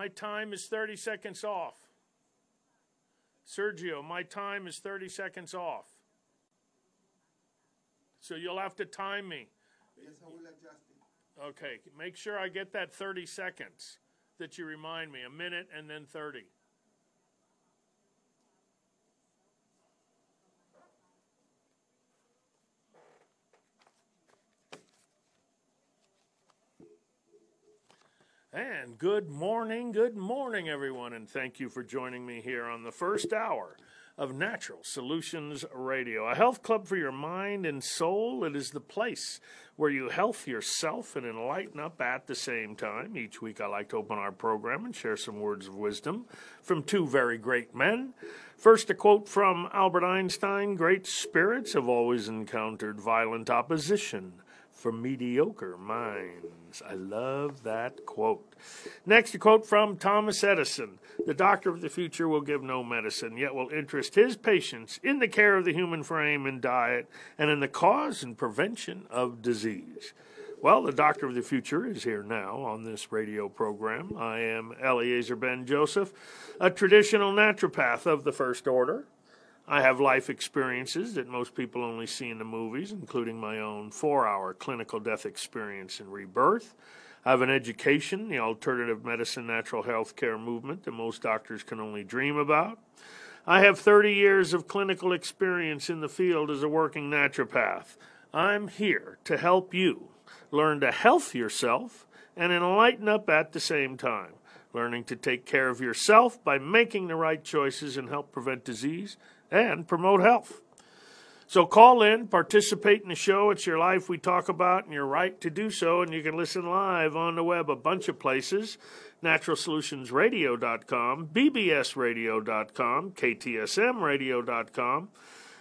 My time is 30 seconds off. Sergio, my time is 30 seconds off. So you'll have to time me. Yes, I will adjust it. Okay, make sure I get that 30 seconds that you remind me. A minute and then 30. And good morning, good morning, everyone, and thank you for joining me here on the first hour of Natural Solutions Radio, a health club for your mind and soul. It is the place where you health yourself and enlighten up at the same time. Each week, I like to open our program and share some words of wisdom from two very great men. First, a quote from Albert Einstein Great spirits have always encountered violent opposition for mediocre minds. I love that quote. Next, a quote from Thomas Edison The doctor of the future will give no medicine, yet will interest his patients in the care of the human frame and diet, and in the cause and prevention of disease. Well, the doctor of the future is here now on this radio program. I am Eliezer Ben Joseph, a traditional naturopath of the first order. I have life experiences that most people only see in the movies, including my own four hour clinical death experience in rebirth. I have an education, the alternative medicine natural health care movement that most doctors can only dream about. I have 30 years of clinical experience in the field as a working naturopath. I'm here to help you learn to health yourself and enlighten up at the same time. Learning to take care of yourself by making the right choices and help prevent disease and promote health. So call in, participate in the show. It's your life we talk about, and your right to do so. And you can listen live on the web a bunch of places naturalsolutionsradio.com, bbsradio.com, ktsmradio.com.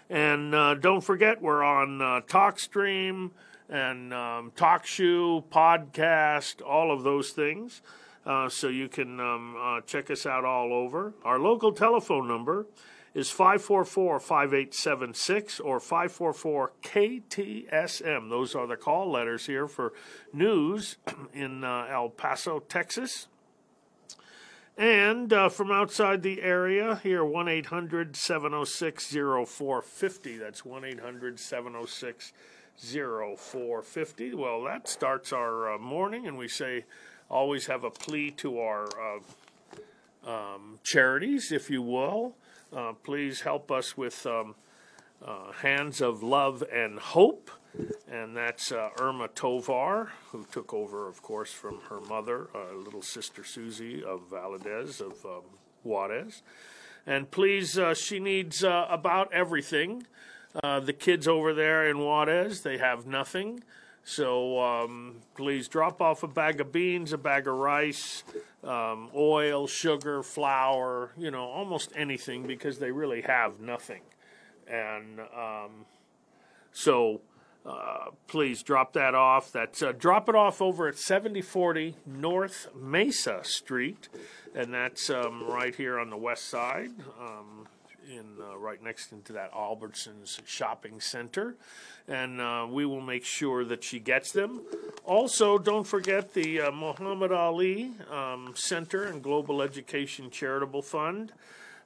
And uh, don't forget, we're on uh, TalkStream and um, TalkShoe, podcast, all of those things. Uh, so you can um, uh, check us out all over. Our local telephone number is 544 5876 or 544 KTSM. Those are the call letters here for news in uh, El Paso, Texas. And uh, from outside the area, here 1 800 706 0450. That's 1 800 706 0450. Well, that starts our uh, morning, and we say always have a plea to our uh, um, charities, if you will. Uh, please help us with um, uh, Hands of Love and Hope. And that's uh, Irma Tovar, who took over, of course, from her mother, uh, little sister Susie of Valadez of um, Juarez. And please, uh, she needs uh, about everything. the kids over there in Juarez, they have nothing. So um, please drop off a bag of beans, a bag of rice, um, oil, sugar, flour, you know, almost anything because they really have nothing. And um, so uh, please drop that off. That's uh, drop it off over at 7040 North Mesa Street, and that's um, right here on the west side. In uh, right next into that Albertsons shopping center, and uh, we will make sure that she gets them. Also, don't forget the uh, Muhammad Ali um, Center and Global Education Charitable Fund.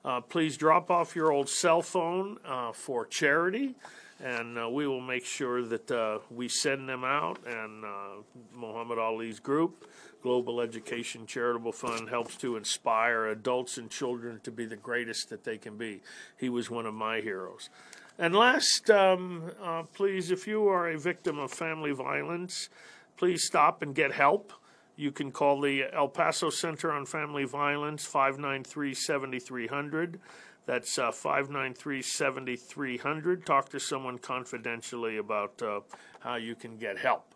Uh, please drop off your old cell phone uh, for charity and uh, we will make sure that uh, we send them out. And uh, Muhammad Ali's group, Global Education Charitable Fund, helps to inspire adults and children to be the greatest that they can be. He was one of my heroes. And last, um, uh, please, if you are a victim of family violence, please stop and get help. You can call the El Paso Center on Family Violence, 593 7300. That's uh, 593 7300. Talk to someone confidentially about uh, how you can get help.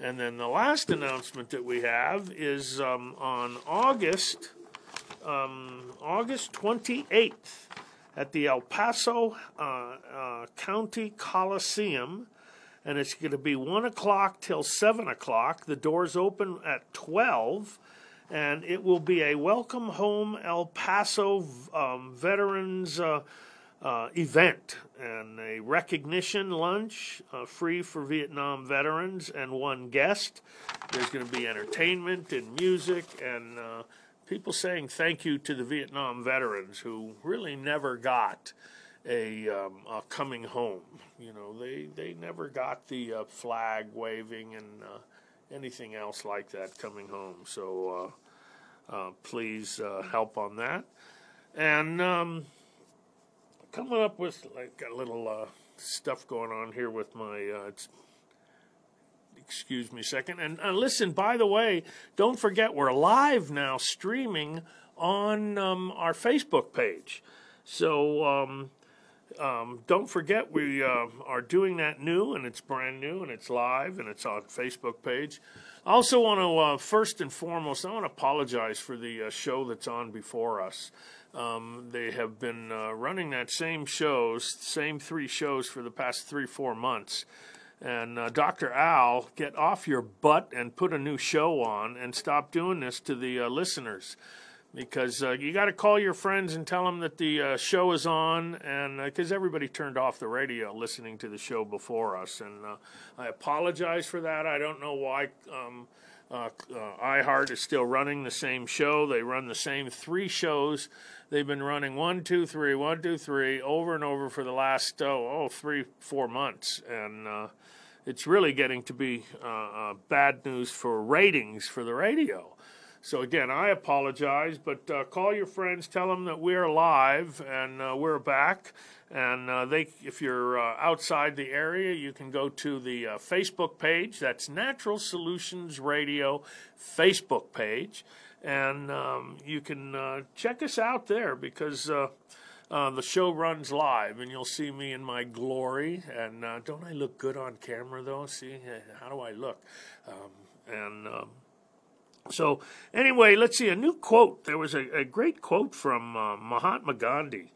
And then the last announcement that we have is um, on August um, August 28th at the El Paso uh, uh, County Coliseum, and it's going to be one o'clock till seven o'clock. The doors open at 12 and it will be a welcome home El Paso um, veterans uh, uh, event and a recognition lunch uh, free for Vietnam veterans and one guest. There's going to be entertainment and music and uh, people saying thank you to the Vietnam veterans who really never got a, um, a coming home. You know, they, they never got the uh, flag waving and uh, anything else like that coming home. So uh, uh, please uh, help on that. And um, coming up with like a little uh, stuff going on here with my. Uh, excuse me a second. And listen, by the way, don't forget we're live now streaming on um, our Facebook page. So um, um, don't forget, we uh, are doing that new, and it's brand new, and it's live, and it's on Facebook page. I also want to, uh, first and foremost, I want to apologize for the uh, show that's on before us. Um, they have been uh, running that same shows, same three shows for the past three, four months. And uh, Dr. Al, get off your butt and put a new show on and stop doing this to the uh, listeners because uh, you got to call your friends and tell them that the uh, show is on, and because uh, everybody turned off the radio listening to the show before us, and uh, I apologize for that. I don't know why um, uh, uh, iHeart is still running the same show. They run the same three shows. They've been running one, two, three, one, two, three over and over for the last oh, oh three, four months, and it's really getting to be bad news for ratings for the radio. So again, I apologize, but uh, call your friends, tell them that we're live and uh, we're back. And uh, they, if you're uh, outside the area, you can go to the uh, Facebook page. That's Natural Solutions Radio Facebook page, and um, you can uh, check us out there because. the show runs live, and you'll see me in my glory. And don't I look good on camera, though? See, how do I look? Um, and um, so, anyway, let's see a new quote. There was a, a great quote from uh, Mahatma Gandhi,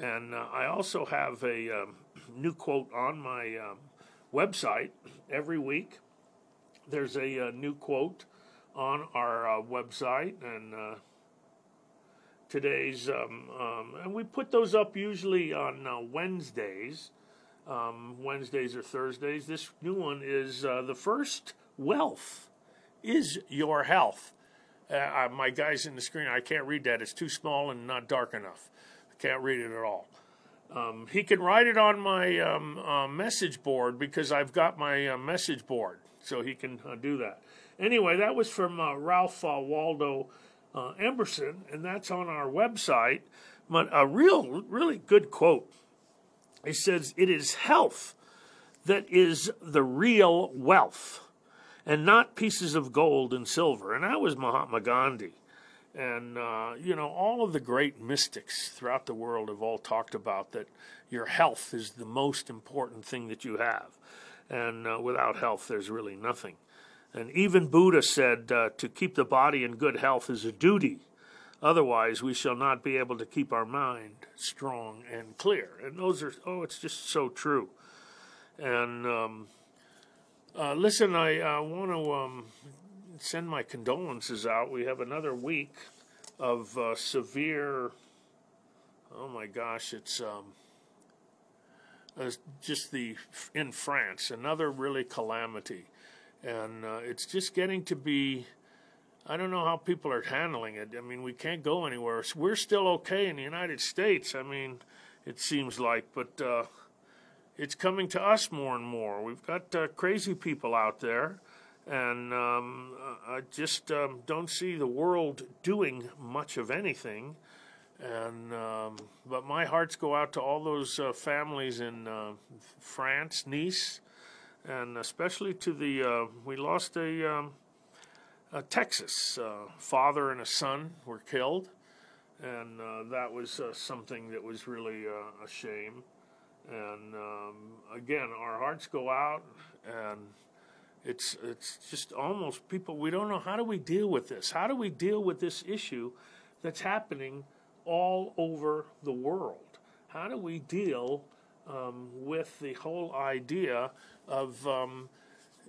and uh, I also have a um, new quote on my um, website every week. There's a, a, uh, new quote on our uh, website, and uh, today's, um, um, and we put those up usually on uh, Wednesdays. Um, Wednesdays or Thursdays. This new one is the first wealth is your health. Uh, uh, my guy's in the screen. I can't read that. It's too small and not dark enough. I can't read it at all. Um, he can write it on my um, uh, message board because I've got my uh, message board, so he can uh, do that. Anyway, that was from uh, Ralph Waldo Emerson, and that's on our website. But a real, really good quote. He says, "It is health that is the real wealth." And not pieces of gold and silver. And that was Mahatma Gandhi. And, uh, you know, all of the great mystics throughout the world have all talked about that your health is the most important thing that you have. And uh, without health, there's really nothing. And even Buddha said uh, to keep the body in good health is a duty. Otherwise, we shall not be able to keep our mind strong and clear. And those are, oh, it's just so true. And, um, uh, listen, I uh, want to um, send my condolences out. We have another week of uh, severe. Oh my gosh, it's um, uh, just the in France another really calamity, and uh, it's just getting to be. I don't know how people are handling it. I mean, we can't go anywhere. We're still okay in the United States. I mean, it seems like, but uh, it's coming to us more and more. We've got uh, crazy people out there, and um, I just um, don't see the world doing much of anything. And um, but my hearts go out to all those uh, families in uh, France, Nice, and especially to the uh, we lost a, um, a Texas uh, father and a son were killed, and uh, that was something that was really a shame. And um, again, our hearts go out, and it's it's just almost people. We don't know how do we deal with this. How do we deal with this issue that's happening all over the world? How do we deal um, with the whole idea of um,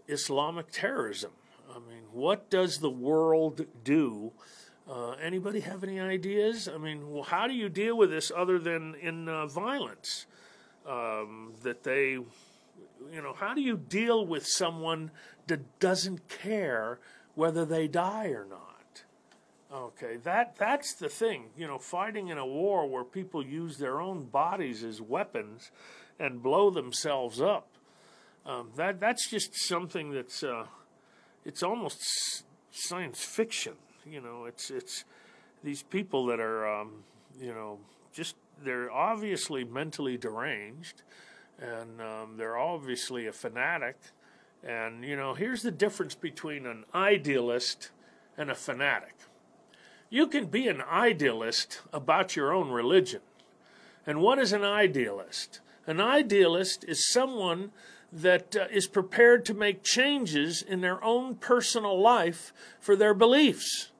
Islamic terrorism? I mean, what does the world do? Uh, anybody have any ideas? I mean, well, how do you deal with this other than in uh, violence? Um, that they, you know, how do you deal with someone that doesn't care whether they die or not? Okay, that that's the thing. You know, fighting in a war where people use their own bodies as weapons and blow themselves up. Um, that that's just something that's uh, it's almost science fiction. You know, it's it's these people that are um, you know just they're obviously mentally deranged, and um, they're obviously a fanatic. And you know, here's the difference between an idealist and a fanatic. You can be an idealist about your own religion. And what is an idealist? An idealist is someone that uh, is prepared to make changes in their own personal life for their beliefs.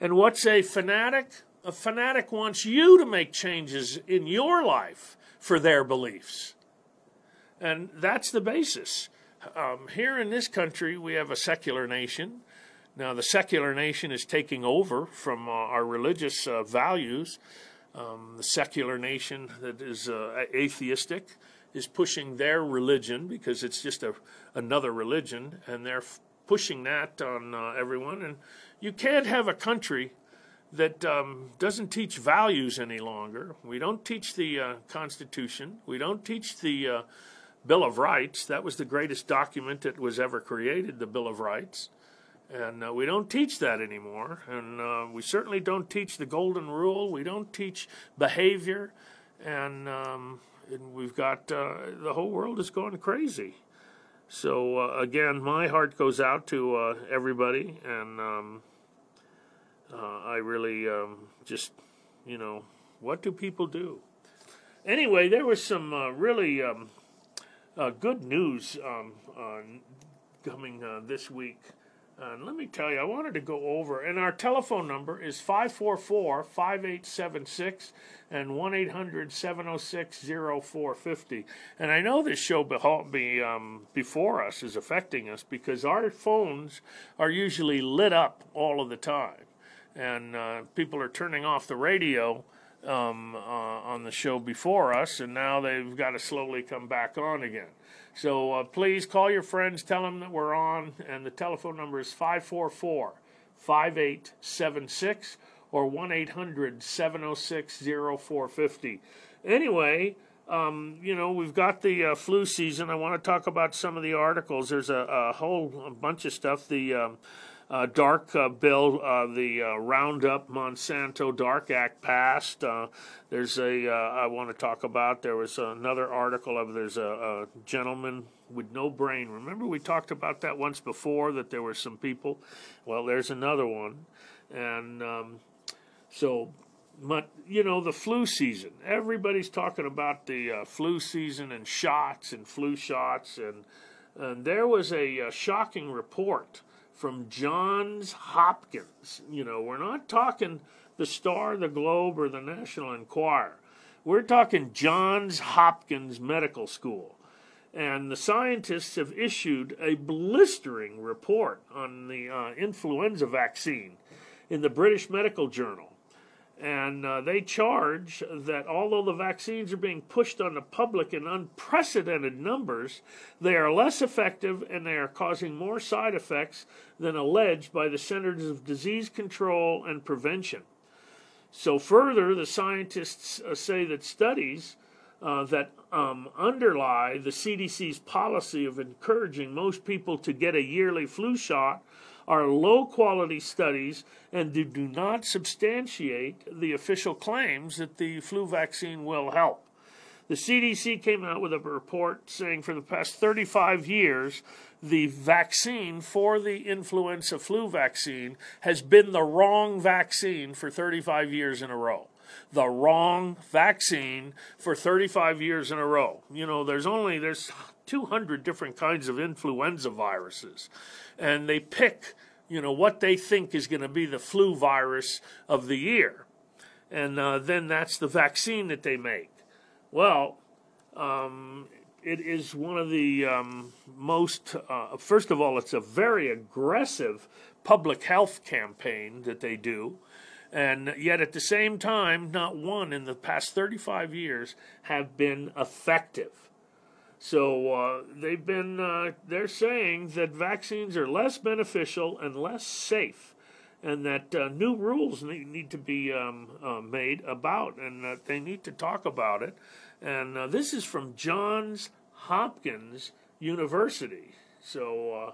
And what's a fanatic? A fanatic wants you to make changes in your life for their beliefs. And that's the basis. Um, here in this country, we have a secular nation. Now, the secular nation is taking over from uh, our religious uh, values. Um, the secular nation that is uh, atheistic is pushing their religion because it's just a, another religion, and they're f- pushing that on uh, everyone. And you can't have a country that um, doesn't teach values any longer. We don't teach the uh, Constitution. We don't teach the uh, Bill of Rights. That was the greatest document that was ever created, the Bill of Rights. And uh, we don't teach that anymore. And uh, we certainly don't teach the Golden Rule. We don't teach behavior. And um, and we've got uh, the whole world is going crazy. So uh, again, my heart goes out to everybody, and um, uh, I really um, just, you know, what do people do? Anyway, there was some uh, really um, uh, good news um, coming this week. And let me tell you, I wanted to go over, and our telephone number is 544 5876 and 1 800 706 0450. And I know this show be, um, before us is affecting us because our phones are usually lit up all of the time. And uh, people are turning off the radio um, uh, on the show before us, and now they've got to slowly come back on again. So uh, please call your friends, tell them that we're on, and the telephone number is 544 5876 or 1 800 706 0450. Anyway, um, you know, we've got the uh, flu season. I want to talk about some of the articles. There's a, a whole bunch of stuff. The um, uh, Dark uh, bill, uh, the uh, Roundup Monsanto Dark Act passed. Uh, there's a uh, I want to talk about. There was another article of there's a, a, gentleman with no brain. Remember we talked about that once before that there were some people. Well, there's another one, and um, so. But you know the flu season. Everybody's talking about the flu season and shots and flu shots, and and there was a, a shocking report from Johns Hopkins. You know, we're not talking the Star, the Globe, or the National Enquirer. We're talking Johns Hopkins Medical School. And the scientists have issued a blistering report on the uh, influenza vaccine in the British Medical Journal. And uh, they charge that although the vaccines are being pushed on the public in unprecedented numbers, they are less effective and they are causing more side effects than alleged by the Centers of Disease Control and Prevention. So, further, the scientists uh, say that studies uh, that um, underlie the CDC's policy of encouraging most people to get a yearly flu shot are low quality studies and they do not substantiate the official claims that the flu vaccine will help. The CDC came out with a report saying for the past 35 years, the vaccine for the influenza flu vaccine has been the wrong vaccine for 35 years in a row the wrong vaccine for 35 years in a row. You know, there's only there's 200 different kinds of influenza viruses, and they pick, you know, what they think is going to be the flu virus of the year, and uh, then that's the vaccine that they make. Well, um, it is one of the um, most, uh, first of all, it's a very aggressive public health campaign that they do. And yet, at the same time, not one in the past 35 years have been effective. So uh, they've been, uh, they're saying that vaccines are less beneficial and less safe, and that uh, new rules need, need to be um, uh, made about, and that they need to talk about it. And uh, this is from Johns Hopkins University. So uh,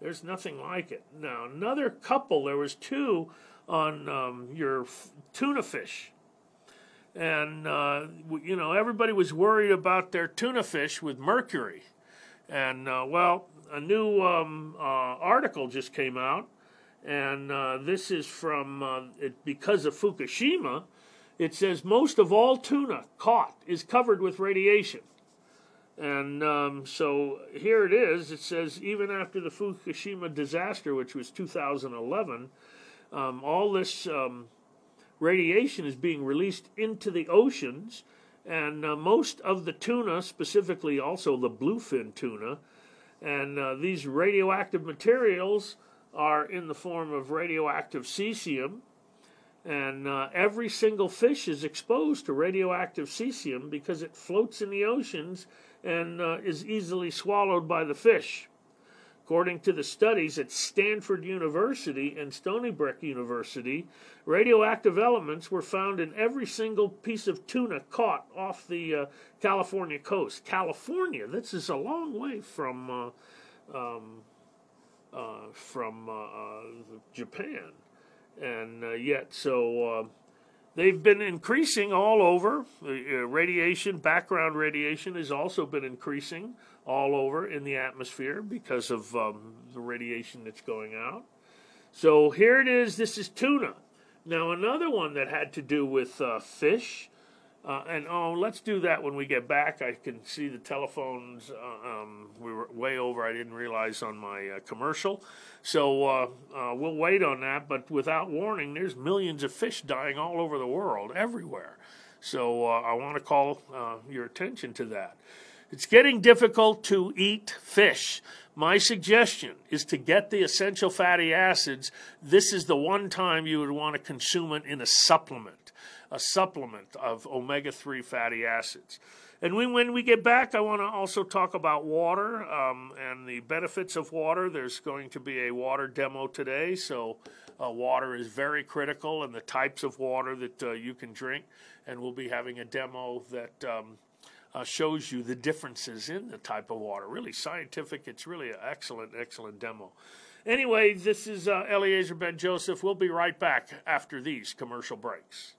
there's nothing like it. Now, another couple, there was two on um, your tuna fish. And, uh, you know, everybody was worried about their tuna fish with mercury. And, uh, well, a new um, uh, article just came out. And uh, this is from, uh, it, because of Fukushima, it says most of all tuna caught is covered with radiation. And um, so here it is. It says even after the Fukushima disaster, which was 2011, um, all this um, radiation is being released into the oceans, and uh, most of the tuna, specifically also the bluefin tuna, and uh, these radioactive materials are in the form of radioactive cesium. And uh, every single fish is exposed to radioactive cesium because it floats in the oceans and uh, is easily swallowed by the fish. According to the studies at Stanford University and Stony Brook University, radioactive elements were found in every single piece of tuna caught off the uh, California coast. California, this is a long way from uh, um, uh, from uh, uh, Japan, and uh, yet so they've been increasing all over. radiation, background radiation, has also been increasing all over in the atmosphere because of um, the radiation that's going out. So here it is. This is tuna. Now, another one that had to do with uh, fish. Uh, and oh, let's do that when we get back. I can see the telephones. Uh, um, we were way over. I didn't realize on my uh, commercial. So uh, uh, we'll wait on that. But without warning, there's millions of fish dying all over the world, everywhere. So I want to call your attention to that. It's getting difficult to eat fish. My suggestion is to get the essential fatty acids. This is the one time you would want to consume it in a supplement, a supplement of omega 3 fatty acids. And we, when we get back, I want to also talk about water um, and the benefits of water. There's going to be a water demo today, so uh, water is very critical and the types of water that uh, you can drink. And we'll be having a demo that. Um, uh, shows you the differences in the type of water. Really scientific. It's really an excellent, excellent demo. Anyway, this is uh, Eliezer Ben Joseph. We'll be right back after these commercial breaks.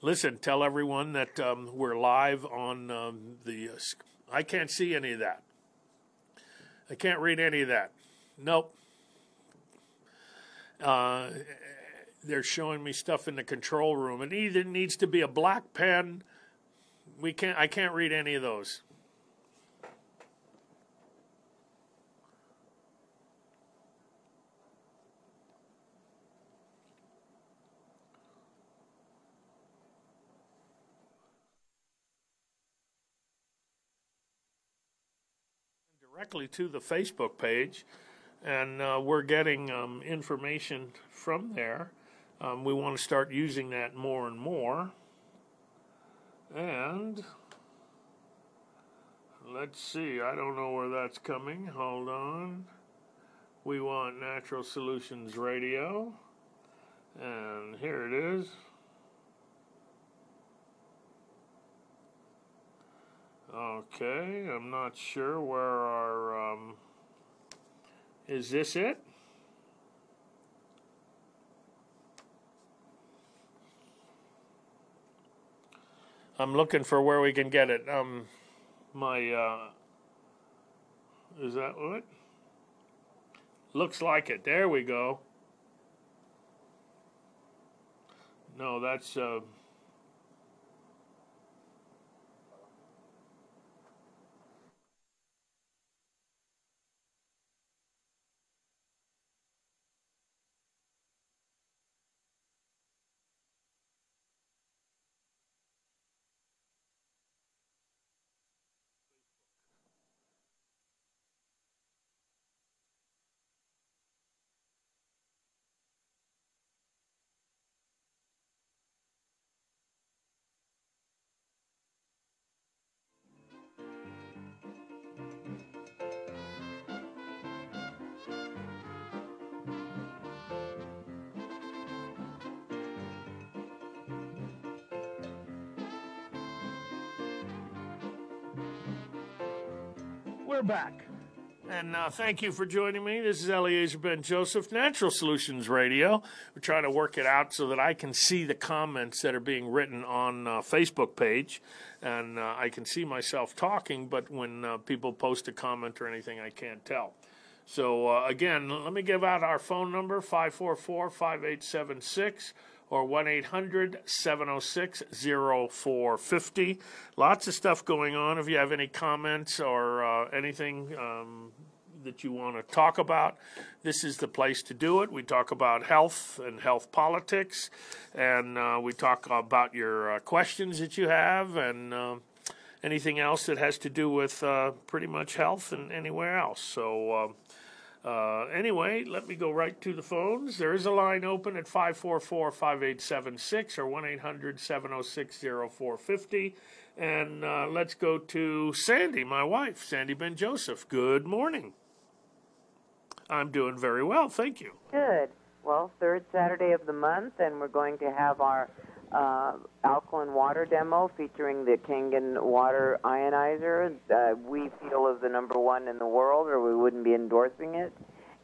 Listen, tell everyone that um, we're live on um, the. Uh, I can't see any of that. I can't read any of that. Nope. Uh, they're showing me stuff in the control room. It either needs to be a black pen. We can't. I can't read any of those. directly to the Facebook page, and uh, we're getting um, information from there. Um, we want to start using that more and more. And let's see, I don't know where that's coming. Hold on. We want Natural Solutions Radio. And here it is. Okay, I'm not sure where our. Um, is this it? I'm looking for where we can get it. Um, my uh, is that what? Looks like it. There we go. No, that's. Uh, We're back. And uh, thank you for joining me. This is Eliezer Ben Joseph, Natural Solutions Radio. We're trying to work it out so that I can see the comments that are being written on uh, Facebook page, and uh, I can see myself talking. But when uh, people post a comment or anything, I can't tell. So uh, again, let me give out our phone number: 544-5876 or 1 800 706 0450. Lots of stuff going on. If you have any comments or uh, anything um, that you want to talk about, this is the place to do it. We talk about health and health politics, and uh, we talk about your uh, questions that you have and uh, anything else that has to do with uh, pretty much health and anywhere else. So, um, uh, anyway, let me go right to the phones. There is a line open at 544 5876 or 1 800 706 0450. And uh, let's go to Sandy, my wife, Sandy Ben Joseph. Good morning. I'm doing very well, thank you. Good. Well, third Saturday of the month, and we're going to have our uh, alkaline water demo featuring the Kangen water ionizer. Uh, we feel is the number one in the world, or we wouldn't be endorsing it.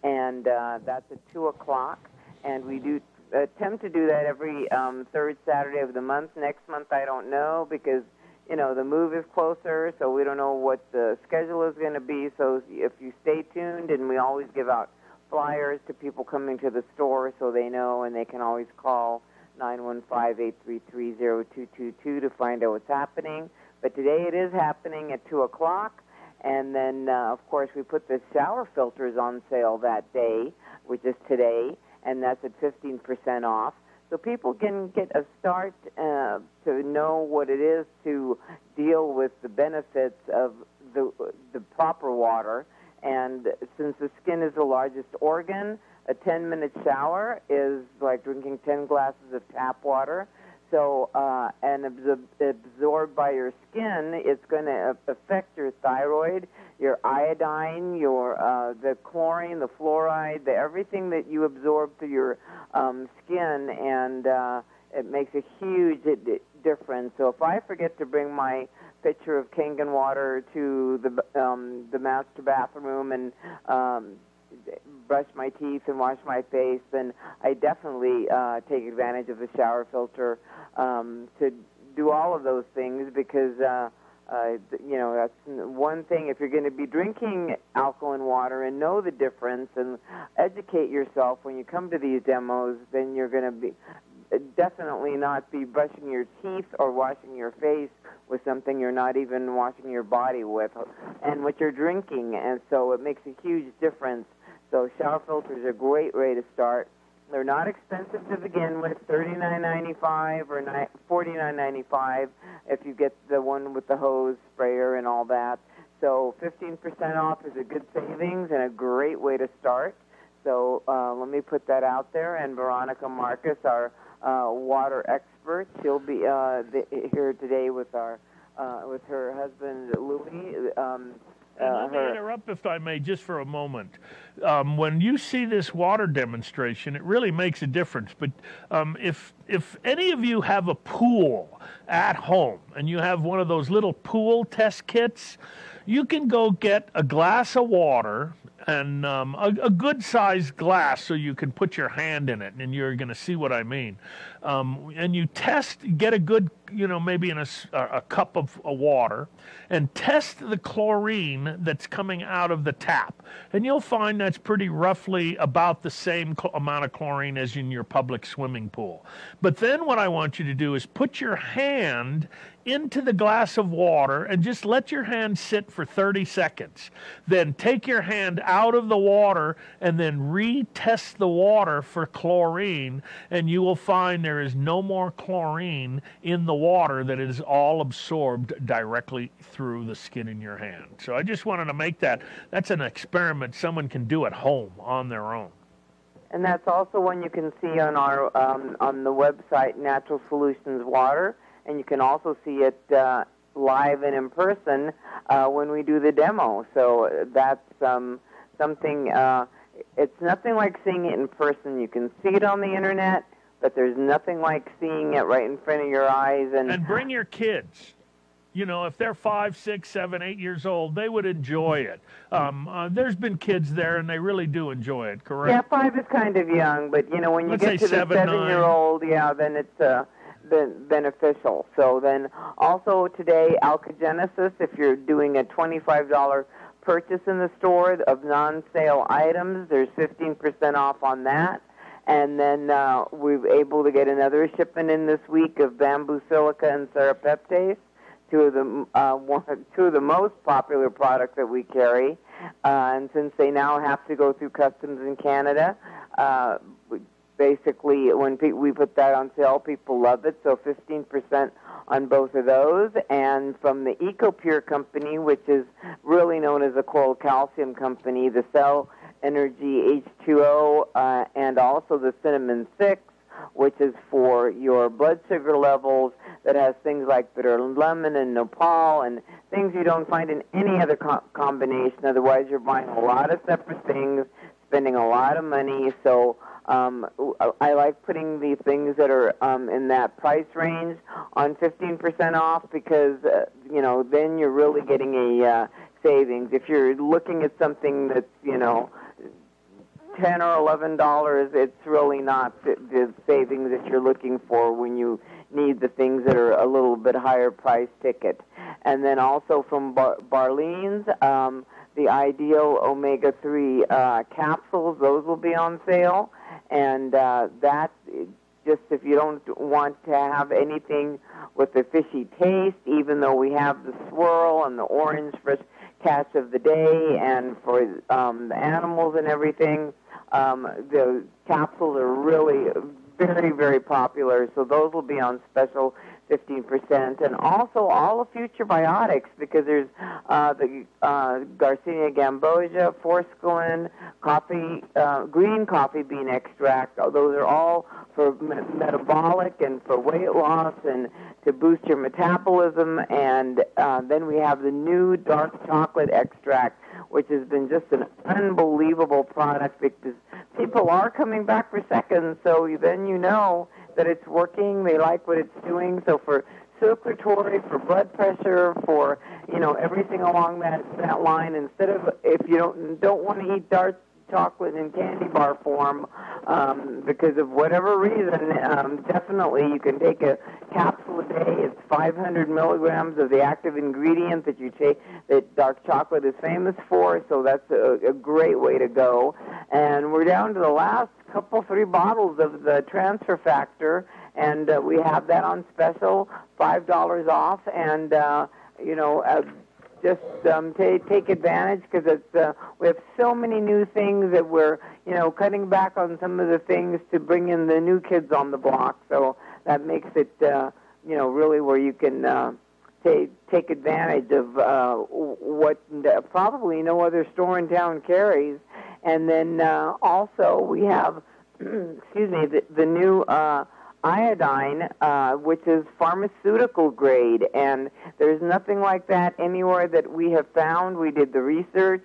And uh, that's at two o'clock. And we do attempt to do that every um, third Saturday of the month. Next month, I don't know because you know the move is closer, so we don't know what the schedule is going to be. So if you stay tuned, and we always give out flyers to people coming to the store so they know, and they can always call 915-833-0222 to find out what's happening. But today it is happening at 2 o'clock. And then, uh, of course, we put the shower filters on sale that day, which is today, and that's at 15% off. So people can get a start uh, to know what it is to deal with the benefits of the, the proper water. And since the skin is the largest organ, a 10 minute shower is like drinking 10 glasses of tap water. So, uh, and absor- absorbed by your skin, it's going to affect your thyroid, your iodine, your uh, the chlorine, the fluoride, the everything that you absorb through your um, skin, and uh, it makes a huge difference. So, if I forget to bring my pitcher of Kangen water to the um, the master bathroom and um, brush my teeth and wash my face, then I definitely uh, take advantage of the shower filter um, to do all of those things because. Uh, uh, you know, that's one thing. If you're going to be drinking alkaline water and know the difference and educate yourself when you come to these demos, then you're going to be definitely not be brushing your teeth or washing your face with something you're not even washing your body with and what you're drinking. And so it makes a huge difference so shower filters are a great way to start. They're not expensive to begin with, $39.95 or $49.95 if you get the one with the hose sprayer and all that. So 15% off is a good savings and a great way to start. So uh, let me put that out there. And Veronica Marcus, our uh, water expert, she'll be uh, the, here today with our uh, with her husband Louis. Um, and let me interrupt, if I may, just for a moment. Um, when you see this water demonstration, it really makes a difference. But um, if if any of you have a pool at home and you have one of those little pool test kits, you can go get a glass of water and um, a, a, good sized glass so you can put your hand in it and you're going to see what I mean. Um, and you test, get a good you know, maybe in a, a cup of water, and test the chlorine that's coming out of the tap. And you'll find that's pretty roughly about the same cl- amount of chlorine as in your public swimming pool. But then what I want you to do is put your hand into the glass of water and just let your hand sit for 30 seconds. Then take your hand out of the water and then retest the water for chlorine, and you will find there is no more chlorine in the water that is all absorbed directly through the skin in your hand. So I just wanted to make that that's an experiment someone can do at home on their own. And that's also one you can see on our um, on the website Natural Solutions Water and you can also see it uh, live and in person uh, when we do the demo. So that's um, something. Uh, it's nothing like seeing it in person. You can see it on the internet, but there's nothing like seeing it right in front of your eyes. And and bring your kids. You know, if they're five, six, seven, eight years old, they would enjoy it. Um, uh, there's been kids there, and they really do enjoy it. Correct? Yeah, five is kind of young, but you know, when you Let's get to seven, the seven-year-old, yeah, then it's uh, been beneficial. So then also today, Alkagenesis, if you're doing a $25 purchase in the store of non-sale items, there's 15% off on that. And then uh, we're able to get another shipment in this week of bamboo silica and serapeptase, two of the uh, one, two of the most popular products that we carry. Uh, and since they now have to go through customs in Canada, uh, basically when pe- we put that on sale, people love it. So 15% on both of those. And from the EcoPure company, which is really known as a cold calcium company, the Cell Energy H2O, uh, and also the Cinnamon 6, which is for your blood sugar levels, that has things like bitter lemon and nopal and things you don't find in any other co- combination. Otherwise, you're buying a lot of separate things, spending a lot of money. So um, I like putting the things that are um, in that price range on 15% off because uh, you know then you're really getting a uh, savings. If you're looking at something that's you know ten or eleven dollars, it's really not the, the savings that you're looking for when you need the things that are a little bit higher price ticket. And then also from Bar- Barlean's. Um, the ideal omega 3 uh, capsules, those will be on sale and uh, that just if you don't want to have anything with a fishy taste, even though we have the swirl and the orange fresh catch of the day, and for um, the animals and everything, um, the capsules are really very very popular. So those will be on special 15%, and also all the Futurebiotics because there's uh, the uh, Garcinia cambogia, forskolin, coffee, uh, green coffee bean extract. Those are all for me- metabolic and for weight loss and to boost your metabolism. And uh, then we have the new dark chocolate extract, which has been just an unbelievable product because people are coming back for seconds. So then you know that it's working. They like what it's doing. So for circulatory, for blood pressure, for you know everything along that that line. Instead of if you don't don't want to eat dark chocolate in candy bar form um, because of whatever reason, um, definitely you can take a capsule a day. It's 500 milligrams of the active ingredient that you take that dark chocolate is famous for. So that's a, a great way to go. And we're down to the last couple, three bottles of the transfer factor, and uh, we have that on special, five dollars off, and uh, you know. Uh, just um, t- take advantage because it's uh, we have so many new things that we're you know cutting back on some of the things to bring in the new kids on the block. So that makes it uh, you know really where you can uh, take take advantage of uh, what probably no other store in town carries. And then uh, also we have excuse me the, the new. Uh, iodine, uh, which is pharmaceutical grade, and there's nothing like that anywhere that we have found. We did the research,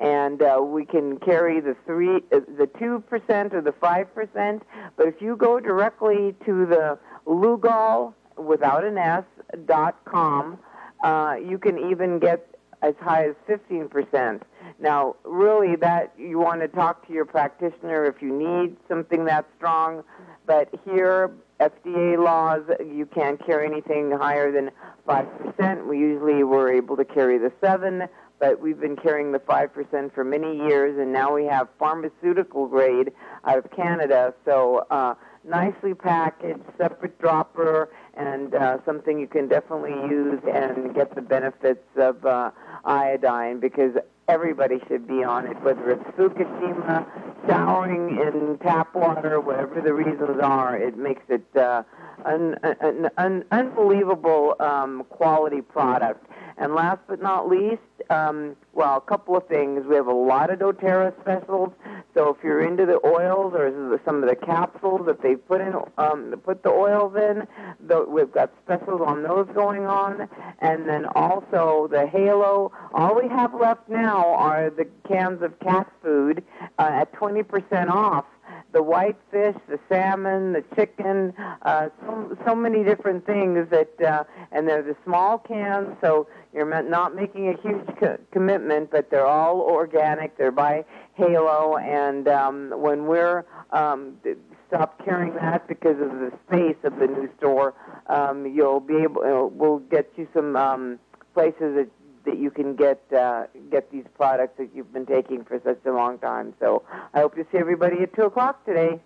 and uh, we can carry the three, uh, the two percent or the five percent. But if you go directly to the Lugol without an S dot com, uh, you can even get as high as fifteen percent. Now, really, that you want to talk to your practitioner if you need something that strong but here FDA laws, you can't carry anything higher than 5%. We usually were able to carry the 7 but we've been carrying the 5% for many years, and now we have pharmaceutical grade out of Canada. So, uh, nicely packaged, separate dropper, and uh, something you can definitely use and get the benefits of uh, iodine because everybody should be on it, whether it's Fukushima, showering in tap water, whatever the reasons are. It makes it uh, an, an, an unbelievable um, quality product. And last but not least, um, well, a couple of things. We have a lot of doTERRA specials. So if you're into the oils or some of the capsules that they put in, um, put the oils in, the, we've got specials on those going on. And then also the Halo. All we have left now are the cans of cat food uh, at 20% off the white fish, the salmon, the chicken, uh, so, so many different things that, uh, and they're the small cans, so you're not making a huge co- commitment, but they're all organic. They're by Halo, and um, when we're um, stop carrying that because of the space of the new store, um, you'll be able. Uh, we'll get you some um, places that that you can get uh, get these products that you've been taking for such a long time. So I hope to see everybody at two o'clock today.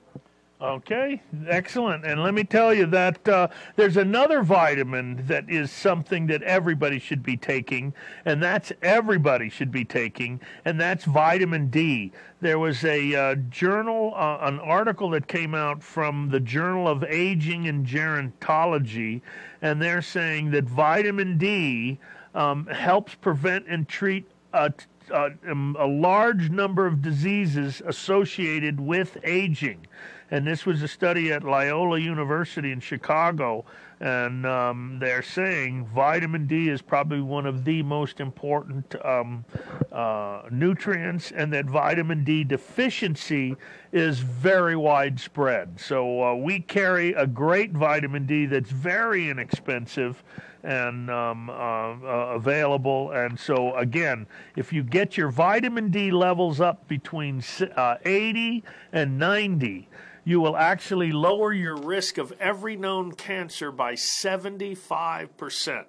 Okay, excellent. And let me tell you that uh, there's another vitamin that is something that everybody should be taking, and that's everybody should be taking, and that's vitamin D. There was a uh, journal, uh, an article that came out from the Journal of Aging and Gerontology, and they're saying that vitamin D um, helps prevent and treat a, a, um, a large number of diseases associated with aging and this was a study at Loyola University in Chicago, and um, they're saying vitamin D is probably one of the most important um, uh, nutrients, and that vitamin D deficiency is very widespread. So uh, we carry a great vitamin D that's very inexpensive and um, uh, uh, available. And so, again, if you get your vitamin D levels up between uh, 80 and 90, you will actually lower your risk of every known cancer by 75%.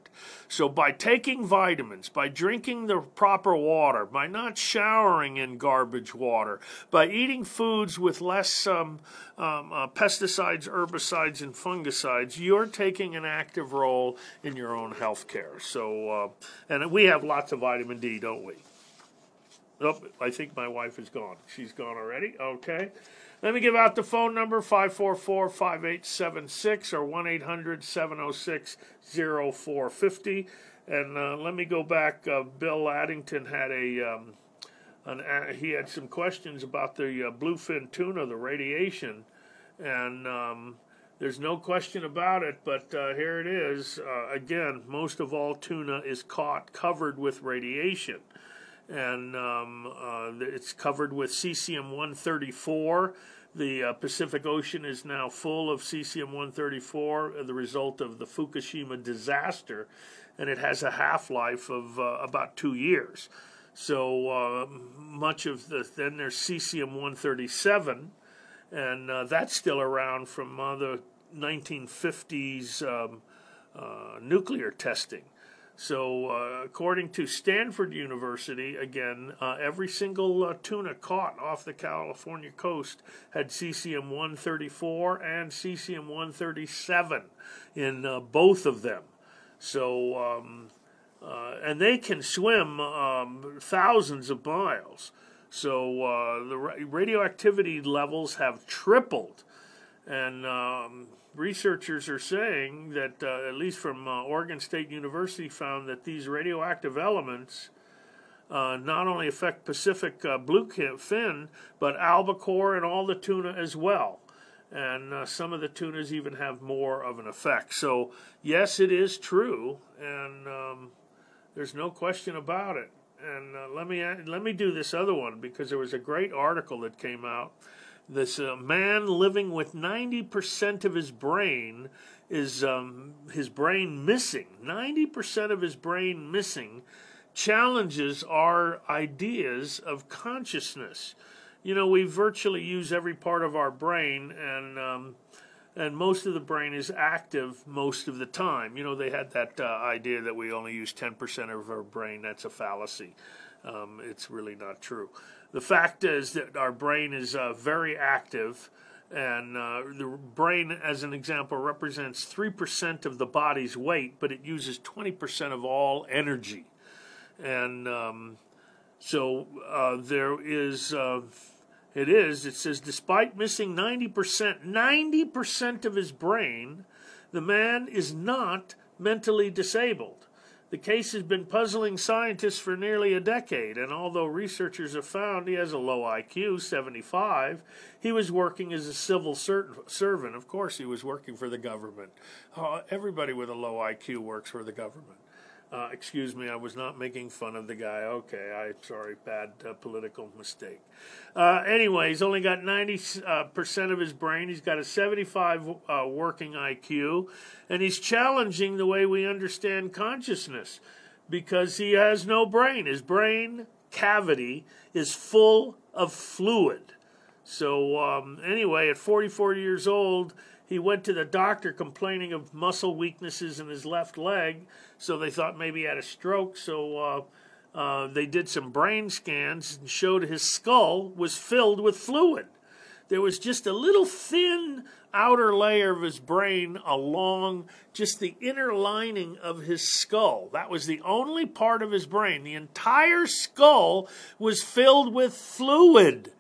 So, by taking vitamins, by drinking the proper water, by not showering in garbage water, by eating foods with less um, um, uh, pesticides, herbicides, and fungicides, you're taking an active role in your own health care. So, uh, and we have lots of vitamin D, don't we? Oh, I think my wife is gone. She's gone already. Okay. Let me give out the phone number 544 5876 or 1 800 706 0450. And uh, let me go back. Uh, Bill Addington had a. Um, an, he had some questions about the uh, bluefin tuna, the radiation, and um, there's no question about it. But uh, here it is. Uh, again, most of all tuna is caught covered with radiation and um, uh, it's covered with cesium 134. The uh, Pacific Ocean is now full of cesium 134, uh, the result of the Fukushima disaster, and it has a half life of uh, about two years. So uh, much of the then there's cesium 137, and uh, that's still around from the 1950s um, nuclear testing. So, uh, according to Stanford University, again, uh, every single uh, tuna caught off the California coast had cesium 134 and cesium 137 in uh, both of them. So, um, uh, and they can swim um, thousands of miles. So, uh, the radioactivity levels have tripled. And um, researchers are saying that, uh, at least from uh, Oregon State University, found that these radioactive elements uh, not only affect Pacific uh, bluefin, but albacore and all the tuna as well. And uh, some of the tunas even have more of an effect. So, yes, it is true, and um, there's no question about it. And uh, let me let me do this other one because there was a great article that came out this uh, man living with 90% of his brain is um, his brain missing 90% of his brain missing challenges our ideas of consciousness you know we virtually use every part of our brain and um, and most of the brain is active most of the time. You know, they had that uh, idea that we only use 10% of our brain. That's a fallacy. Um, it's really not true. The fact is that our brain is uh, very active, and uh, the brain, as an example, represents 3% of the body's weight, but it uses 20% of all energy. And um, so uh, there is uh, it is. It says, despite missing 90%, 90% of his brain, the man is not mentally disabled. The case has been puzzling scientists for nearly a decade, and although researchers have found he has a low IQ, 75, he was working as a civil servant. Of course, he was working for the government. Uh, everybody with a low IQ works for the government. Uh, excuse me, I was not making fun of the guy. Okay, I'm sorry, bad uh, political mistake. Uh, anyway, he's only got 90% uh, of his brain. He's got a 75 uh, working IQ, and he's challenging the way we understand consciousness because he has no brain. His brain cavity is full of fluid. So, um, anyway, at 44 years old, he went to the doctor complaining of muscle weaknesses in his left leg, so they thought maybe he had a stroke. So uh, uh, they did some brain scans and showed his skull was filled with fluid. There was just a little thin outer layer of his brain along just the inner lining of his skull. That was the only part of his brain. The entire skull was filled with fluid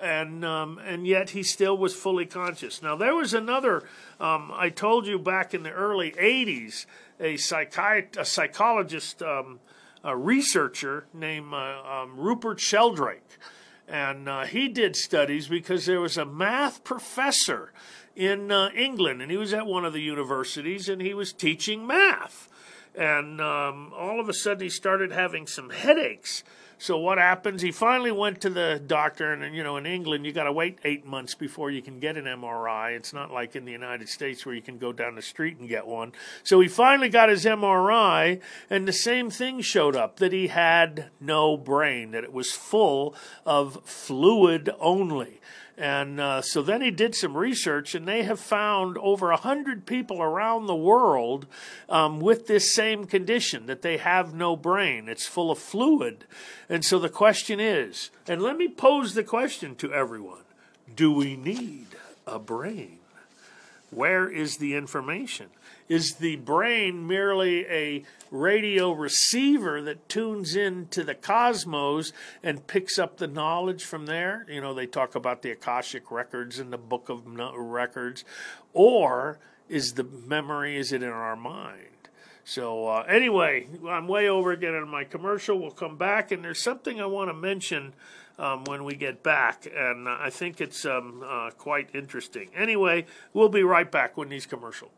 and um, and yet he still was fully conscious. Now there was another. Um, I told you back in the early '80s, a psychiat- a psychologist, um, a researcher named uh, um, Rupert Sheldrake, and uh, he did studies because there was a math professor in uh, England, and he was at one of the universities, and he was teaching math, and um, all of a sudden he started having some headaches so what happens? He finally went to the doctor, and you know, in England, you got to wait eight months before you can get an MRI. It's not like in the United States where you can go down the street and get one. So he finally got his MRI, and the same thing showed up that he had no brain, that it was full of fluid only. And uh, so then he did some research, and they have found over 100 people around the world um, with this same condition that they have no brain. It's full of fluid. And so the question is, and let me pose the question to everyone do we need a brain? Where is the information? Is the brain merely a radio receiver that tunes into the cosmos and picks up the knowledge from there? You know, they talk about the Akashic records and the Book of Records. Or is the memory, is it in our mind? So, uh, anyway, I'm way over again in my commercial. We'll come back, and there's something I want to mention um, when we get back, and I think it's um, uh, quite interesting. Anyway, we'll be right back when these commercial.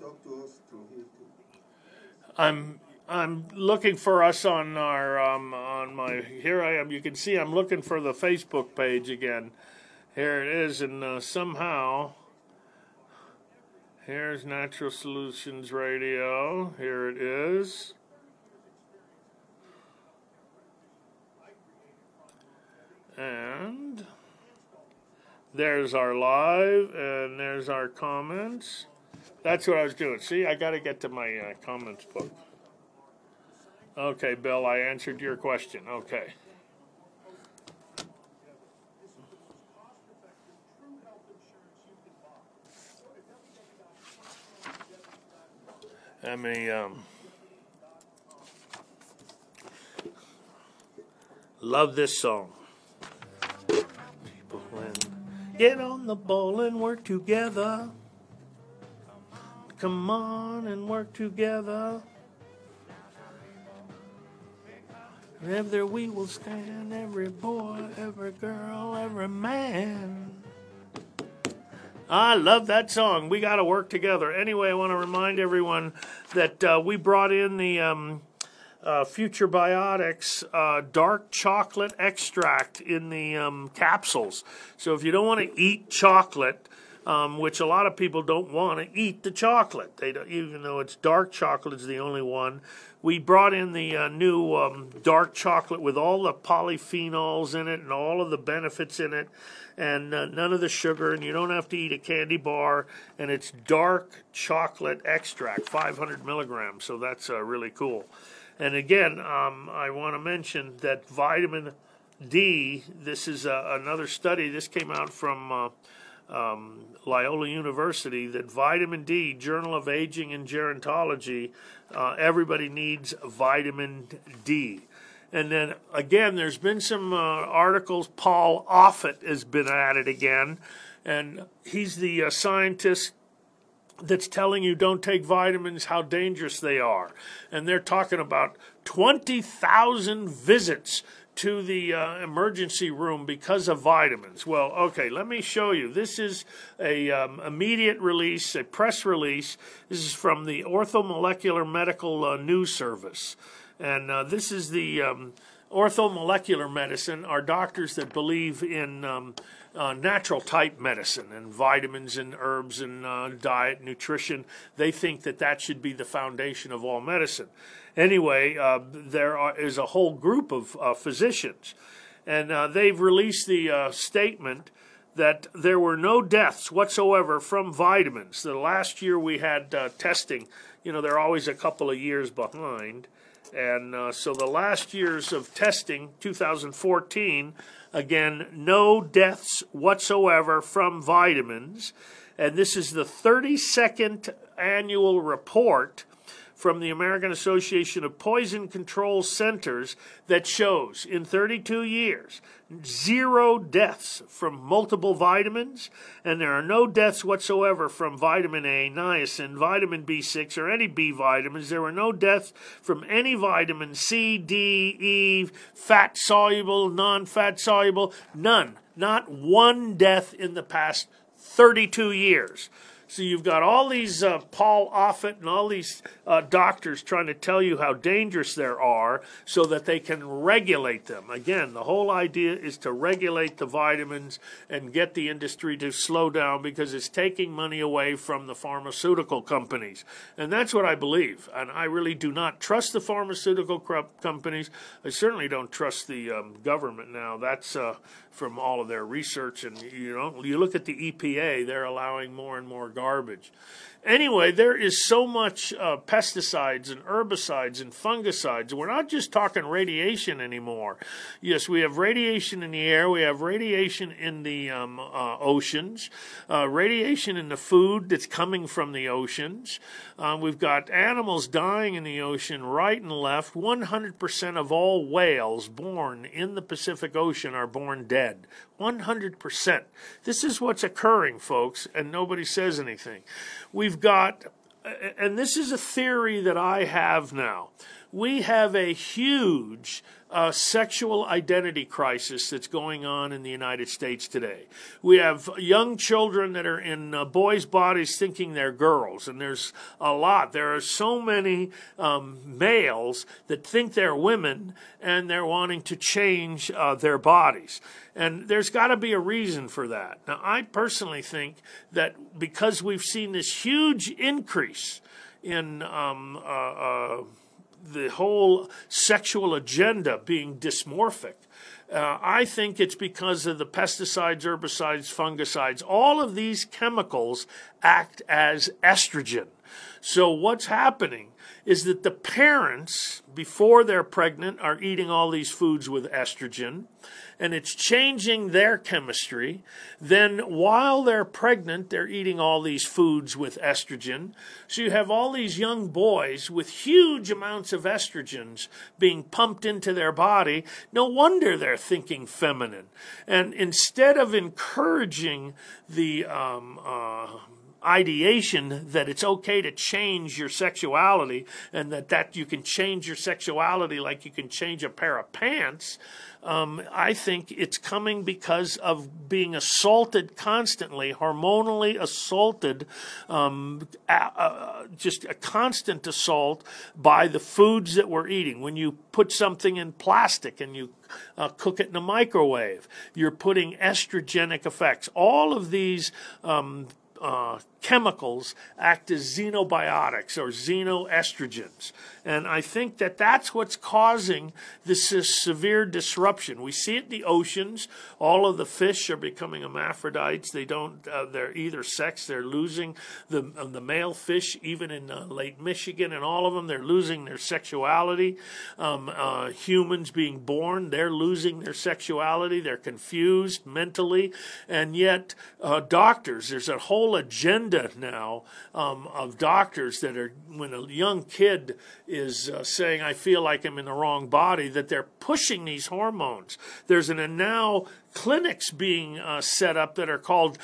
talk to us through here too. I'm I'm looking for us on our um, on my here I am. You can see I'm looking for the Facebook page again. Here it is, and uh, somehow here's Natural Solutions Radio. Here it is. And there's our live, and there's our comments. That's what I was doing. See, I got to get to my uh, comments book. Okay, Bill, I answered your question. Okay. Let me um, love this song. Get on the ball and work together. Come on and work together. Together we will stand, every boy, every girl, every man. I love that song. We got to work together. Anyway, I want to remind everyone that uh, we brought in the um, uh, Futurebiotics uh, dark chocolate extract in the um, capsules. So if you don't want to eat chocolate, um, which a lot of people don't want to eat the chocolate. They don't, even though it's dark chocolate is the only one. We brought in the uh, new um, dark chocolate with all the polyphenols in it and all of the benefits in it, and uh, none of the sugar, and you don't have to eat a candy bar. And it's dark chocolate extract, 500 milligrams. So that's uh, really cool. And again, um, I want to mention that vitamin D. This is uh, another study. This came out from uh, um, Loyola University that vitamin D, Journal of Aging and Gerontology, uh, everybody needs vitamin D. And then again, there's been some uh, articles. Paul Offit has been at it again, and he's the uh, scientist that's telling you don't take vitamins, how dangerous they are. And they're talking about 20,000 visits to the uh, emergency room because of vitamins. Well, okay, let me show you. This is a um, immediate release, a press release. This is from the Orthomolecular Medical uh, News Service, and uh, this is the um, orthomolecular medicine. Are doctors that believe in um, uh, natural type medicine and vitamins and herbs and uh, diet, nutrition. They think that that should be the foundation of all medicine. Anyway, uh, there are, is a whole group of uh, physicians, and uh, they've released the uh, statement that there were no deaths whatsoever from vitamins. The last year we had testing, you know, they're always a couple of years behind. And uh, so the last years of testing, 2014, Again, no deaths whatsoever from vitamins. And this is the 32nd annual report from the American Association of Poison Control Centers that shows in 32 years zero deaths from multiple vitamins, and there are no deaths whatsoever from vitamin A, niacin, vitamin B6, or any B vitamins. There were no deaths from any vitamin C, D, E, fat soluble, non fat soluble, none. Not one death in the past 32 years. So you've got all these uh, Paul Offit and all these uh, doctors trying to tell you how dangerous there are so that they can regulate them. Again, the whole idea is to regulate the vitamins and get the industry to slow down because it's taking money away from the pharmaceutical companies. And that's what I believe. And I really do not trust the pharmaceutical companies. I certainly don't trust the um, government now. That's uh, from all of their research. And you know, you look at the EPA; they're allowing more and more garbage. Anyway, there is so much uh, pesticides and herbicides and fungicides. We're not just talking radiation anymore. Yes, we have radiation in the air, we have radiation in the um, uh, oceans, uh, radiation in the food that's coming from the oceans. Uh, we've got animals dying in the ocean right and left. 100% of all whales born in the Pacific Ocean are born dead. 100%. This is what's occurring, folks, and nobody says anything. We've got, and this is a theory that I have now. We have a huge uh, sexual identity crisis that's going on in the United States today. We have young children that are in uh, boys' bodies thinking they're girls, and there's a lot. There are so many um, males that think they're women and they're wanting to change uh, their bodies. And there's got to be a reason for that. Now, I personally think that because we've seen this huge increase in um, uh, uh, the whole sexual agenda being dysmorphic. Uh, I think it's because of the pesticides, herbicides, fungicides. All of these chemicals act as estrogen. So, what's happening is that the parents, before they're pregnant, are eating all these foods with estrogen and it's changing their chemistry. Then, while they're pregnant, they're eating all these foods with estrogen. So, you have all these young boys with huge amounts of estrogens being pumped into their body. No wonder they're thinking feminine. And instead of encouraging the um, uh, ideation that it's okay to change your sexuality and that, that you can change your sexuality like you can change a pair of pants, um, I think it's coming because of being assaulted constantly, hormonally assaulted, um, uh, just a constant assault by the foods that we're eating. When you put something in plastic and you uh, cook it in a microwave, you're putting estrogenic effects. All of these um, uh, chemicals act as xenobiotics or xenoestrogens. And I think that that's what's causing this, this, severe disruption. We see it in the oceans. All of the fish are becoming hermaphrodites. They don't, uh, they're either sex. They're losing the, uh, the male fish, even in uh, Lake Michigan and all of them, they're losing their sexuality. Um, uh, humans being born, they're losing their sexuality. They're confused mentally. And yet, uh, doctors, there's a whole agenda agenda now um, of doctors that are, when a young kid is uh, saying, I feel like I'm in the wrong body, that they're pushing these hormones. There's an, now clinics being uh, set up that are called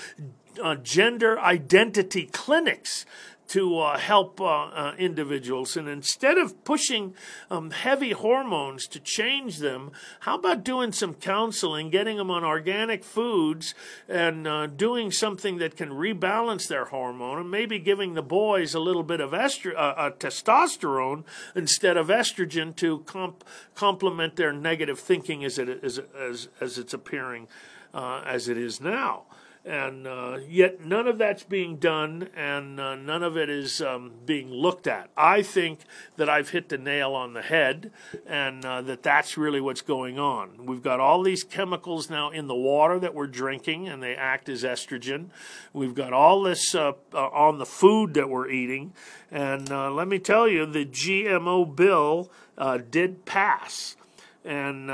uh, gender identity clinics to uh, help uh, uh, individuals. And instead of pushing um, heavy hormones to change them, how about doing some counseling, getting them on organic foods, and uh, doing something that can rebalance their hormone, and maybe giving the boys a little bit of estro- uh, uh, testosterone instead of estrogen to comp- complement their negative thinking as it is as as it's appearing as it is now and uh, yet none of that's being done, and uh, none of it is um, being looked at. I think that I've hit the nail on the head, and uh, that that's really what's going on. We've got all these chemicals now in the water that we're drinking, and they act as estrogen. We've got all this uh, uh, on the food that we're eating, and uh, let me tell you, the GMO bill did pass. And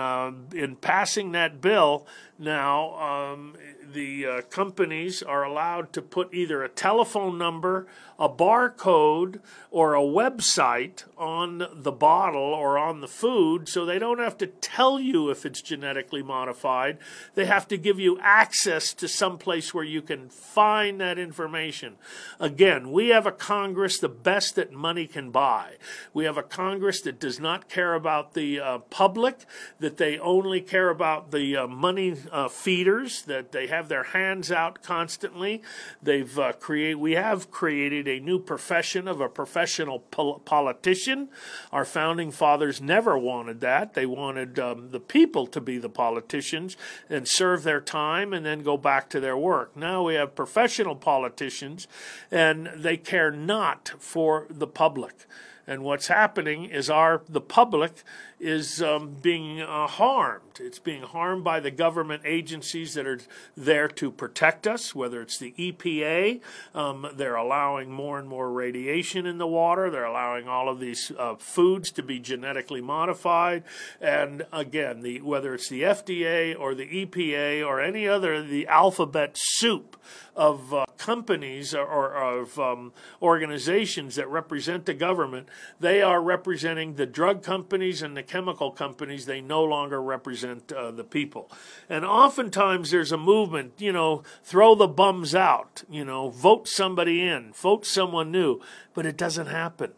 in passing that bill, now um, the uh, companies are allowed to put either a telephone number, a barcode, or a website on the bottle or on the food so they don't have to tell you if it's genetically modified. They have to give you access to some place where you can find that information. Again, we have a Congress the best that money can buy. We have a Congress that does not care about the uh, public, that they only care about the uh, money uh, feeders, that they have their hands out constantly. They've uh, create we have created a new profession of a professional pol- politician. Our founding fathers never wanted that. They wanted um, the people to be the politicians and serve their time and then go back to their work. Now we have professional politicians and they care not for the public. And what's happening is our the public is um, being uh, harmed. It's being harmed by the government agencies that are there to protect us, whether it's the EPA. Um, they're allowing more and more radiation in the water. They're allowing all of these uh, foods to be genetically modified. And again, the, whether it's the FDA or the EPA or any other, the alphabet soup of uh, companies or, or of um, organizations that represent the government, they are representing the drug companies and the chemical companies, they no longer represent uh, the people. And oftentimes there's a movement, you know, throw the bums out, you know, vote somebody in, vote someone new, but it doesn't happen.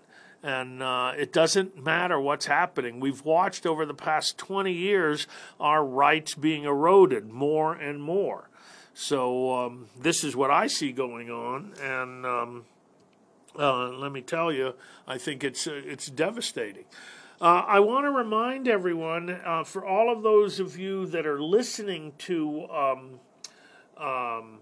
And uh, it doesn't matter what's happening. We've watched over the past 20 years our rights being eroded more and more. So um, this is what I see going on, and um, uh, let me tell you, I think it's uh, it's devastating. Uh, I want to remind everyone, uh, for all of those of you that are listening to um, um,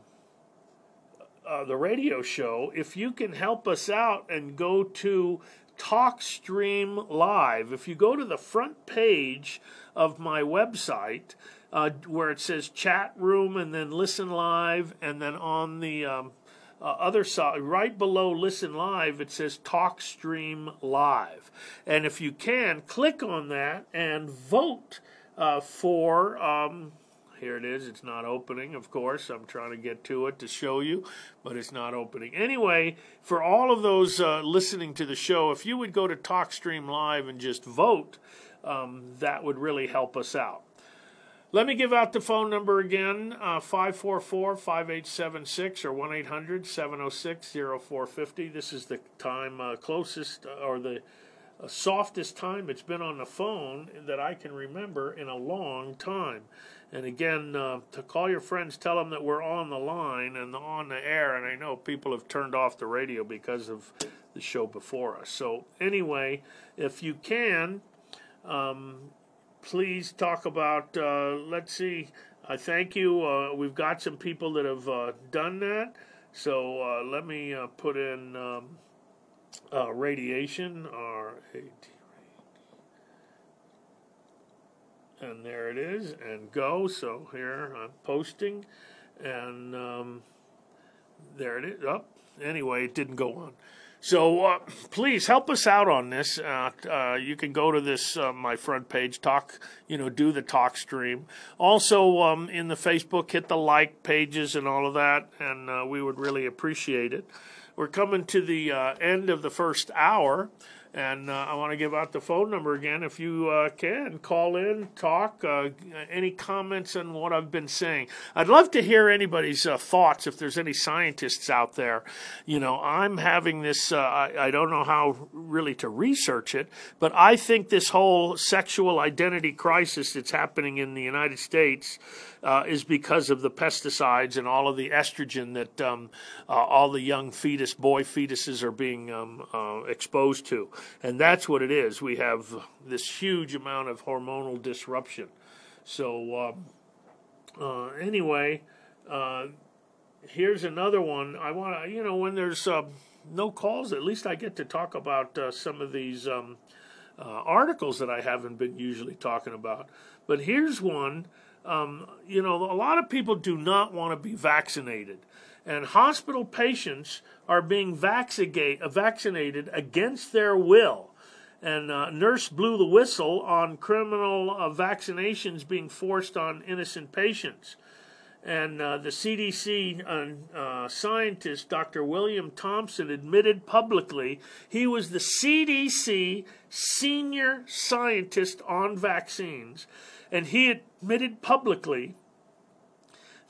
uh, the radio show, if you can help us out and go to TalkStream Live, if you go to the front page of my website, uh, where it says chat room and then listen live, and then on the um, uh, other side, right below Listen Live, it says Talk Stream Live. And if you can, click on that and vote uh, for. Um, here it is. It's not opening, of course. I'm trying to get to it to show you, but it's not opening. Anyway, for all of those uh, listening to the show, if you would go to TalkStream Live and just vote, um, that would really help us out. Let me give out the phone number again uh, 544 5876 or 1 800 706 0450. This is the time uh, closest uh, or the uh, softest time it's been on the phone that I can remember in a long time. And again, uh, to call your friends, tell them that we're on the line and on the air. And I know people have turned off the radio because of the show before us. So, anyway, if you can, um, please talk about, uh, let's see, I thank you. Uh, we've got some people that have uh, done that. So uh, let me uh, put in um, uh, radiation, R-A-D, and there it is, and go. So here I'm posting, and um, there it is. Up. Oh, anyway, it didn't go on. So uh, please help us out on this. Uh, uh, you can go to this uh, my front page, talk, you know, do the talk stream. Also um, in the Facebook, hit the like pages and all of that, and uh, we would really appreciate it. We're coming to the uh, end of the first hour. And uh, I want to give out the phone number again. If you uh, can, call in, talk, uh, any comments on what I've been saying. I'd love to hear anybody's uh, thoughts if there's any scientists out there. You know, I'm having this, uh, I, I, don't know how really to research it, but I think this whole sexual identity crisis that's happening in the United States uh, is because of the pesticides and all of the estrogen that um, uh, all the young fetus, boy fetuses, are being um, uh, exposed to. And that's what it is. We have this huge amount of hormonal disruption. So, um, uh, anyway, uh, here's another one. I want to, you know, when there's uh, no calls, at least I get to talk about some of these. Um, uh, articles that I haven't been usually talking about. But here's one um, you know, a lot of people do not want to be vaccinated. And hospital patients are being vaccinated against their will. And uh, nurse blew the whistle on criminal uh, vaccinations being forced on innocent patients. And uh, the CDC uh, uh, scientist, Dr. William Thompson, admitted publicly he was the CDC senior scientist on vaccines and he admitted publicly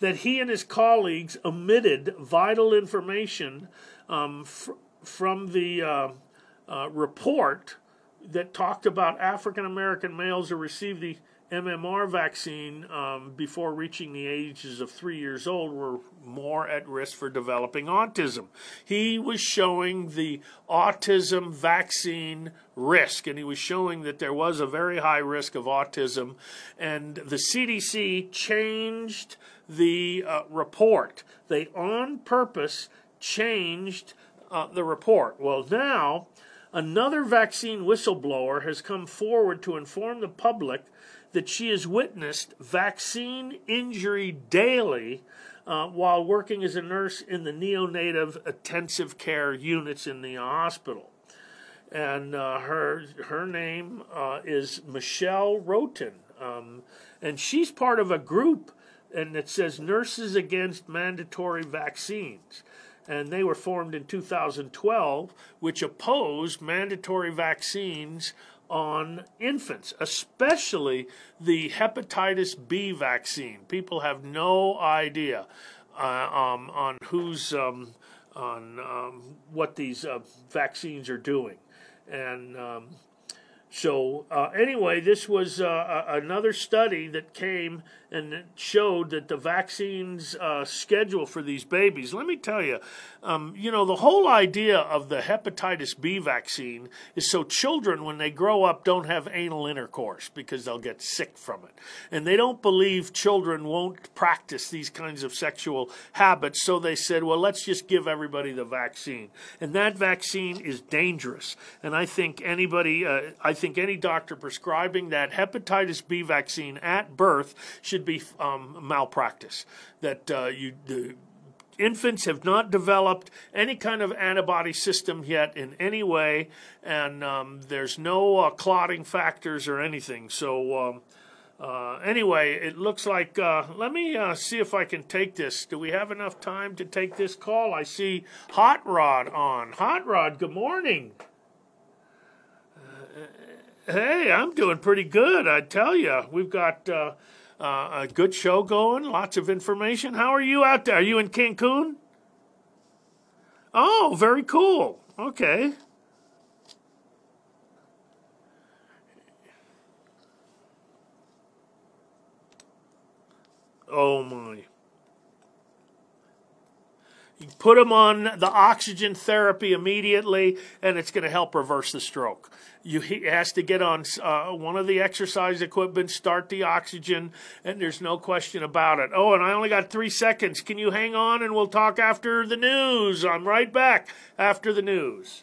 that he and his colleagues omitted vital information um, fr- from the uh, uh, report that talked about African American males who received the MMR vaccine um, before reaching the ages of three years old were more at risk for developing autism. He was showing the autism vaccine risk, and he was showing that there was a very high risk of autism. And the CDC changed the uh, report. They, on purpose, changed uh, the report. Well, now, another vaccine whistleblower has come forward to inform the public that she has witnessed vaccine injury daily uh, while working as a nurse in the neonatal intensive care units in the hospital. And uh, her her name uh, is Michelle Roten, um, and she's part of a group, and it says Nurses Against Mandatory Vaccines and they were formed in 2012, which opposed mandatory vaccines on infants, especially the hepatitis B vaccine. People have no idea uh, um, on who's um, on um, what these uh, vaccines are doing, and um, so uh, anyway, this was uh, another study that came and showed that the vaccines uh, schedule for these babies. Let me tell you, um, you know, the whole idea of the hepatitis B vaccine is so children, when they grow up, don't have anal intercourse because they'll get sick from it. And they don't believe children won't practice these kinds of sexual habits. So they said, well, let's just give everybody the vaccine. And that vaccine is dangerous. And I think anybody, uh, I think any doctor prescribing that hepatitis B vaccine at birth should be um, malpractice. That uh, you. The, infants have not developed any kind of antibody system yet in any way, and um, there's no uh, clotting factors or anything. So, um, uh, anyway, it looks like. Uh, let me uh, see if I can take this. Do we have enough time to take this call? I see Hot Rod on. Hot Rod, good morning. Hey, I'm doing pretty good, I tell you. We've got uh, Uh, a good show going, lots of information. How are you out there? Are you in Cancun? Oh, very cool. Okay. Oh my. Put them on the oxygen therapy immediately, and it's going to help reverse the stroke. You he has to get on uh, one of the exercise equipment, start the oxygen, and there's no question about it. Oh, and I only got three seconds. Can you hang on, and we'll talk after the news? I'm right back after the news.